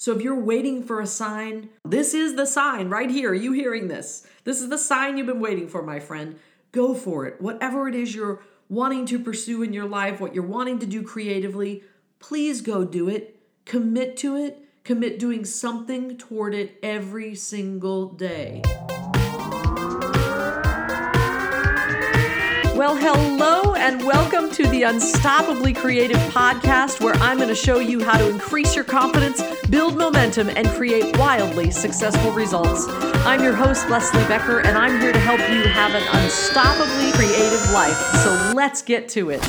So if you're waiting for a sign, this is the sign right here. Are you hearing this? This is the sign you've been waiting for, my friend. Go for it. Whatever it is you're wanting to pursue in your life, what you're wanting to do creatively, please go do it. Commit to it. Commit doing something toward it every single day. Well, hello and welcome to the Unstoppably Creative podcast, where I'm going to show you how to increase your confidence, build momentum, and create wildly successful results. I'm your host, Leslie Becker, and I'm here to help you have an unstoppably creative life. So let's get to it.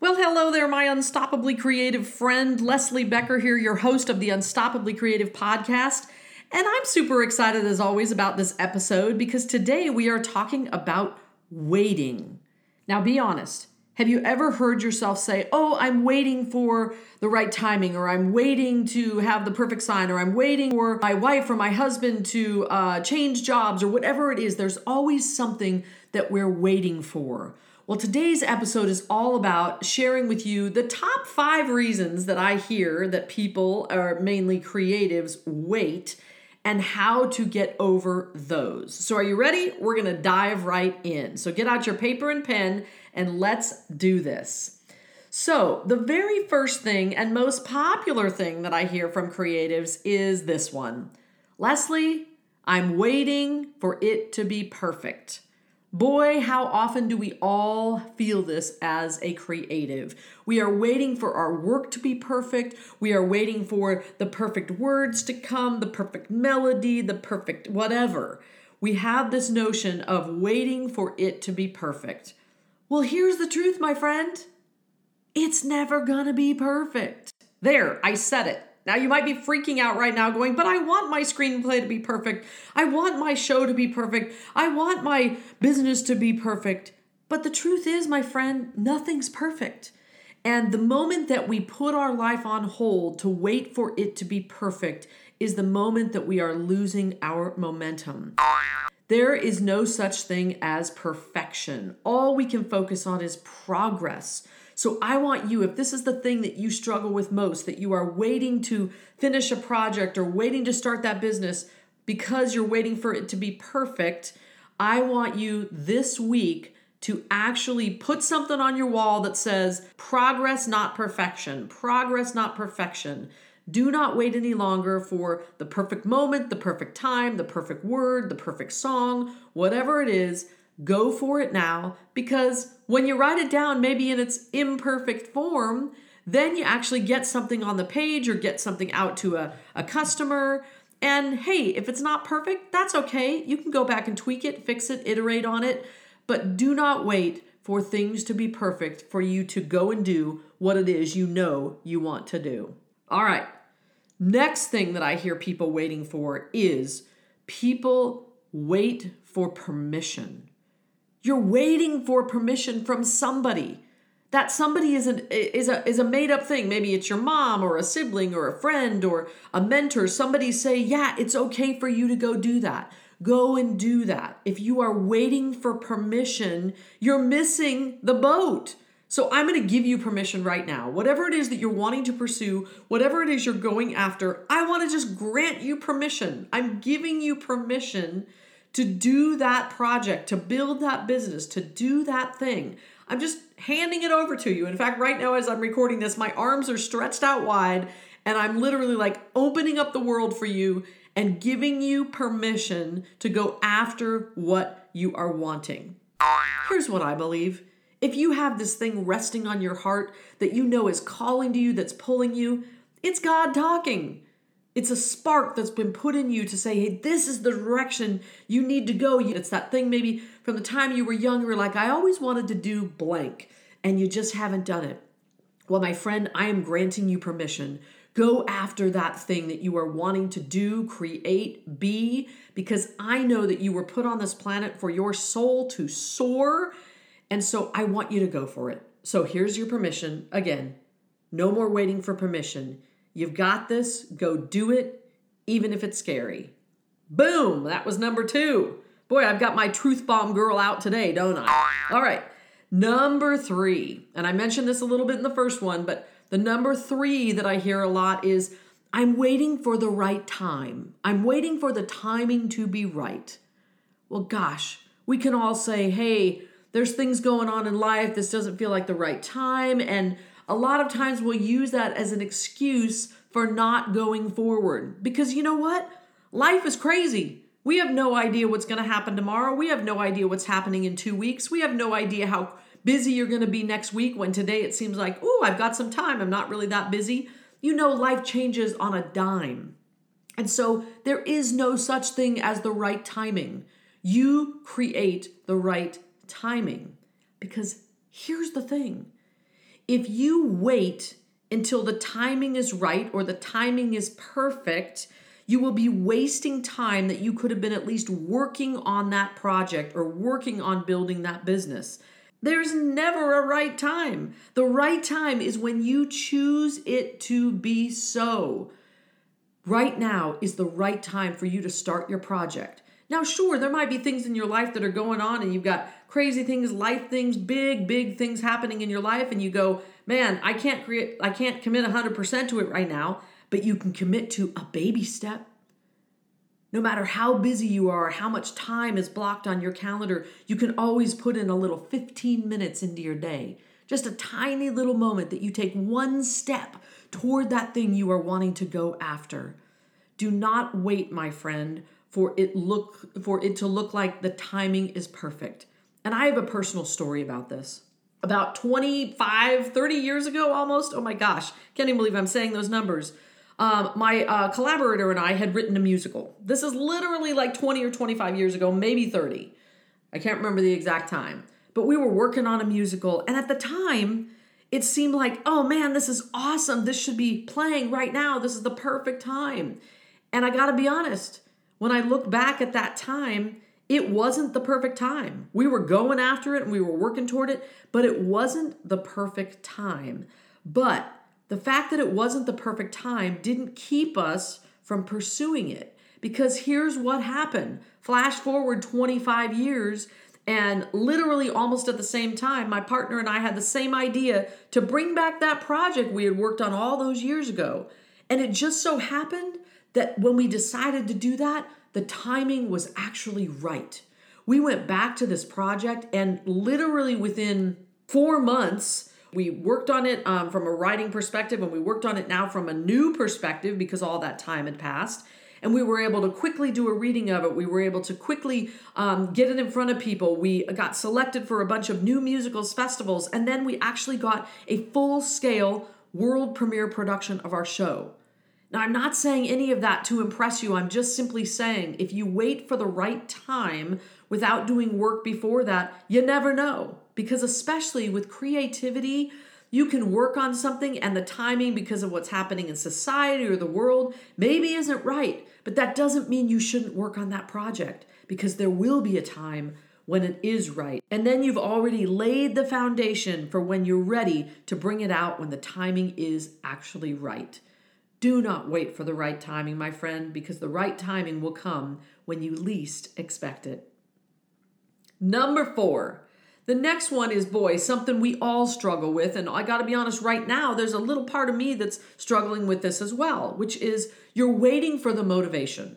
Well, hello there, my unstoppably creative friend, Leslie Becker here, your host of the Unstoppably Creative podcast. And I'm super excited as always about this episode because today we are talking about waiting. Now, be honest. Have you ever heard yourself say, Oh, I'm waiting for the right timing, or I'm waiting to have the perfect sign, or I'm waiting for my wife or my husband to uh, change jobs, or whatever it is? There's always something that we're waiting for. Well, today's episode is all about sharing with you the top five reasons that I hear that people, or mainly creatives, wait and how to get over those. So, are you ready? We're gonna dive right in. So, get out your paper and pen and let's do this. So, the very first thing and most popular thing that I hear from creatives is this one Leslie, I'm waiting for it to be perfect. Boy, how often do we all feel this as a creative? We are waiting for our work to be perfect. We are waiting for the perfect words to come, the perfect melody, the perfect whatever. We have this notion of waiting for it to be perfect. Well, here's the truth, my friend it's never gonna be perfect. There, I said it. Now, you might be freaking out right now, going, but I want my screenplay to be perfect. I want my show to be perfect. I want my business to be perfect. But the truth is, my friend, nothing's perfect. And the moment that we put our life on hold to wait for it to be perfect is the moment that we are losing our momentum. There is no such thing as perfection. All we can focus on is progress. So I want you, if this is the thing that you struggle with most, that you are waiting to finish a project or waiting to start that business because you're waiting for it to be perfect, I want you this week to actually put something on your wall that says progress, not perfection. Progress, not perfection. Do not wait any longer for the perfect moment, the perfect time, the perfect word, the perfect song, whatever it is. Go for it now because when you write it down, maybe in its imperfect form, then you actually get something on the page or get something out to a, a customer. And hey, if it's not perfect, that's okay. You can go back and tweak it, fix it, iterate on it, but do not wait for things to be perfect for you to go and do what it is you know you want to do. All right. Next thing that I hear people waiting for is people wait for permission. You're waiting for permission from somebody. That somebody is, an, is, a, is a made up thing. Maybe it's your mom or a sibling or a friend or a mentor. Somebody say, Yeah, it's okay for you to go do that. Go and do that. If you are waiting for permission, you're missing the boat. So I'm going to give you permission right now. Whatever it is that you're wanting to pursue, whatever it is you're going after, I want to just grant you permission. I'm giving you permission to do that project, to build that business, to do that thing. I'm just handing it over to you. In fact, right now, as I'm recording this, my arms are stretched out wide and I'm literally like opening up the world for you and giving you permission to go after what you are wanting. Here's what I believe. If you have this thing resting on your heart that you know is calling to you, that's pulling you, it's God talking. It's a spark that's been put in you to say, hey, this is the direction you need to go. It's that thing maybe from the time you were young, you were like, I always wanted to do blank, and you just haven't done it. Well, my friend, I am granting you permission. Go after that thing that you are wanting to do, create, be, because I know that you were put on this planet for your soul to soar. And so I want you to go for it. So here's your permission. Again, no more waiting for permission. You've got this. Go do it, even if it's scary. Boom! That was number two. Boy, I've got my truth bomb girl out today, don't I? All right. Number three, and I mentioned this a little bit in the first one, but the number three that I hear a lot is I'm waiting for the right time. I'm waiting for the timing to be right. Well, gosh, we can all say, hey, there's things going on in life. This doesn't feel like the right time. And a lot of times we'll use that as an excuse for not going forward. Because you know what? Life is crazy. We have no idea what's going to happen tomorrow. We have no idea what's happening in two weeks. We have no idea how busy you're going to be next week when today it seems like, oh, I've got some time. I'm not really that busy. You know, life changes on a dime. And so there is no such thing as the right timing. You create the right timing. Because here's the thing if you wait until the timing is right or the timing is perfect, you will be wasting time that you could have been at least working on that project or working on building that business. There's never a right time. The right time is when you choose it to be so. Right now is the right time for you to start your project. Now, sure, there might be things in your life that are going on, and you've got crazy things, life things, big, big things happening in your life, and you go, man, I can't create, I can't commit 100% to it right now, but you can commit to a baby step. No matter how busy you are, how much time is blocked on your calendar, you can always put in a little 15 minutes into your day. Just a tiny little moment that you take one step toward that thing you are wanting to go after. Do not wait, my friend, for it look for it to look like the timing is perfect. And I have a personal story about this. About 25, 30 years ago almost. Oh my gosh, can't even believe I'm saying those numbers um, my uh, collaborator and I had written a musical. This is literally like 20 or 25 years ago, maybe 30. I can't remember the exact time. But we were working on a musical, and at the time, it seemed like, oh man, this is awesome. This should be playing right now. This is the perfect time. And I gotta be honest, when I look back at that time, it wasn't the perfect time. We were going after it and we were working toward it, but it wasn't the perfect time. But the fact that it wasn't the perfect time didn't keep us from pursuing it. Because here's what happened flash forward 25 years, and literally almost at the same time, my partner and I had the same idea to bring back that project we had worked on all those years ago. And it just so happened that when we decided to do that, the timing was actually right. We went back to this project, and literally within four months, we worked on it um, from a writing perspective, and we worked on it now from a new perspective because all that time had passed. And we were able to quickly do a reading of it. We were able to quickly um, get it in front of people. We got selected for a bunch of new musicals festivals, and then we actually got a full scale world premiere production of our show. Now, I'm not saying any of that to impress you. I'm just simply saying if you wait for the right time without doing work before that, you never know because especially with creativity, you can work on something and the timing because of what's happening in society or the world maybe isn't right, but that doesn't mean you shouldn't work on that project because there will be a time when it is right. And then you've already laid the foundation for when you're ready to bring it out when the timing is actually right. Do not wait for the right timing, my friend, because the right timing will come when you least expect it. Number four, the next one is, boy, something we all struggle with. And I got to be honest, right now, there's a little part of me that's struggling with this as well, which is you're waiting for the motivation.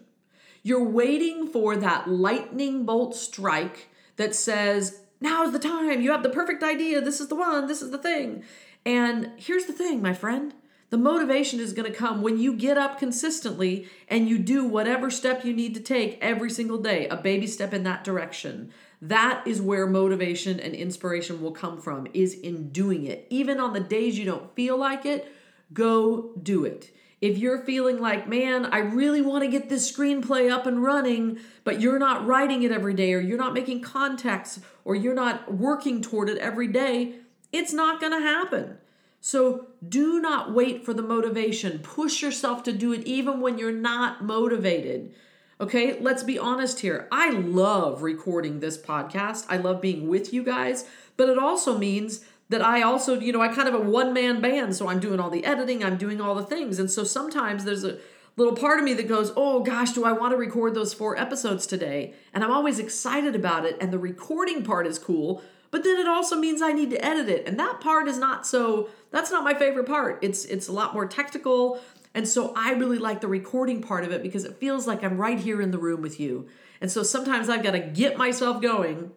You're waiting for that lightning bolt strike that says, now's the time. You have the perfect idea. This is the one. This is the thing. And here's the thing, my friend the motivation is going to come when you get up consistently and you do whatever step you need to take every single day, a baby step in that direction. That is where motivation and inspiration will come from is in doing it. Even on the days you don't feel like it, go do it. If you're feeling like, man, I really want to get this screenplay up and running, but you're not writing it every day, or you're not making contacts, or you're not working toward it every day, it's not going to happen. So do not wait for the motivation. Push yourself to do it even when you're not motivated. Okay, let's be honest here. I love recording this podcast. I love being with you guys, but it also means that I also, you know, I kind of a one man band. So I'm doing all the editing, I'm doing all the things. And so sometimes there's a little part of me that goes, oh gosh, do I want to record those four episodes today? And I'm always excited about it. And the recording part is cool, but then it also means I need to edit it. And that part is not so, that's not my favorite part. It's, it's a lot more technical And so I really like the recording part of it because it feels like I'm right here in the room with you. And so sometimes I've got to get myself going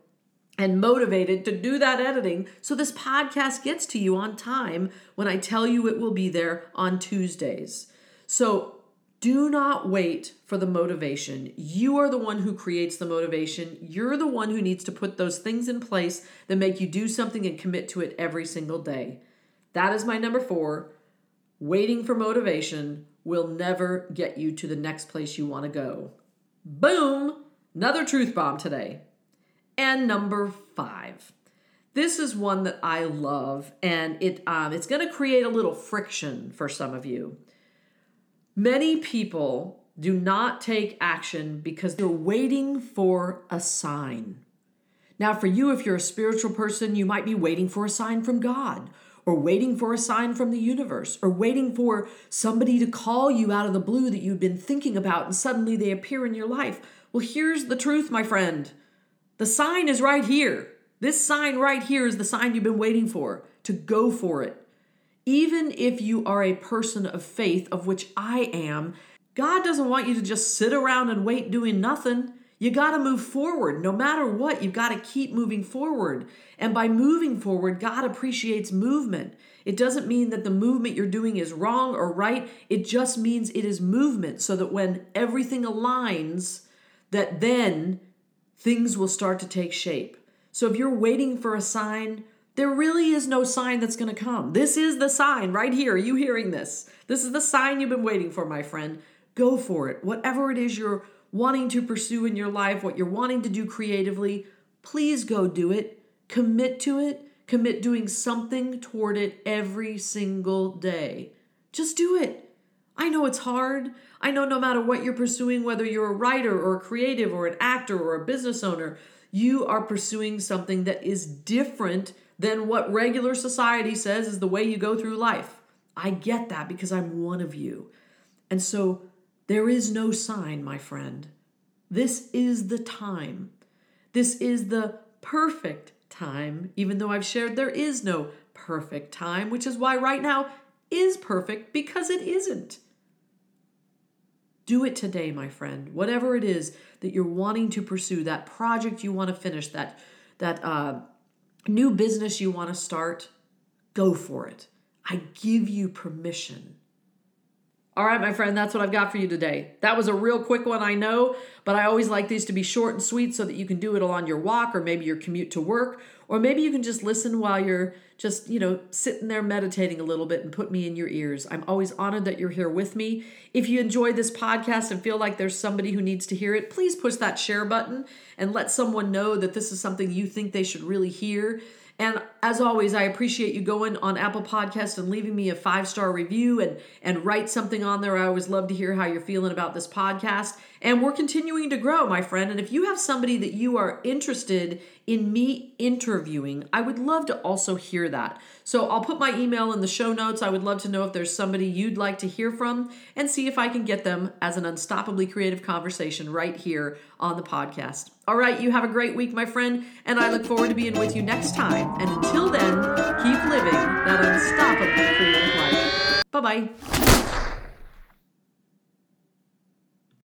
and motivated to do that editing so this podcast gets to you on time when I tell you it will be there on Tuesdays. So do not wait for the motivation. You are the one who creates the motivation. You're the one who needs to put those things in place that make you do something and commit to it every single day. That is my number four. Waiting for motivation will never get you to the next place you want to go. Boom! Another truth bomb today. And number five. This is one that I love, and it um, it's going to create a little friction for some of you. Many people do not take action because they're waiting for a sign. Now, for you, if you're a spiritual person, you might be waiting for a sign from God, or waiting for a sign from the universe, or waiting for somebody to call you out of the blue that you've been thinking about and suddenly they appear in your life. Well, here's the truth, my friend the sign is right here. This sign right here is the sign you've been waiting for to go for it. Even if you are a person of faith, of which I am, God doesn't want you to just sit around and wait doing nothing. You got to move forward. No matter what, you've got to keep moving forward. And by moving forward, God appreciates movement. It doesn't mean that the movement you're doing is wrong or right. It just means it is movement so that when everything aligns, that then things will start to take shape. So if you're waiting for a sign, there really is no sign that's going to come. This is the sign right here. Are you hearing this? This is the sign you've been waiting for, my friend. Go for it. Whatever it is you're wanting to pursue in your life, what you're wanting to do creatively, please go do it. Commit to it. Commit doing something toward it every single day. Just do it. I know it's hard. I know no matter what you're pursuing, whether you're a writer or a creative or an actor or a business owner, you are pursuing something that is different than what regular society says is the way you go through life. I get that because I'm one of you. And so there is no sign, my friend. This is the time. This is the perfect time, even though I've shared there is no perfect time, which is why right now is perfect because it isn't. Do it today, my friend. Whatever it is that you're wanting to pursue, that project you want to finish, that that uh, new business you want to start, go for it. I give you permission. All right, my friend, that's what I've got for you today. That was a real quick one, I know, but I always like these to be short and sweet so that you can do it on your walk or maybe your commute to work, or maybe you can just listen while you're just, you know, sitting there meditating a little bit and put me in your ears. I'm always honored that you're here with me. If you enjoy this podcast and feel like there's somebody who needs to hear it, please push that share button and let someone know that this is something you think they should really hear. And as always, I appreciate you going on Apple Podcast and leaving me a five star review and and write something on there. I always love to hear how you're feeling about this podcast. And we're continuing to grow, my friend. And if you have somebody that you are interested in me interviewing, I would love to also hear that. So I'll put my email in the show notes. I would love to know if there's somebody you'd like to hear from and see if I can get them as an unstoppably creative conversation right here on the podcast. All right, you have a great week, my friend, and I look forward to being with you next time. And until then, keep living that unstoppable creative life. Bye bye.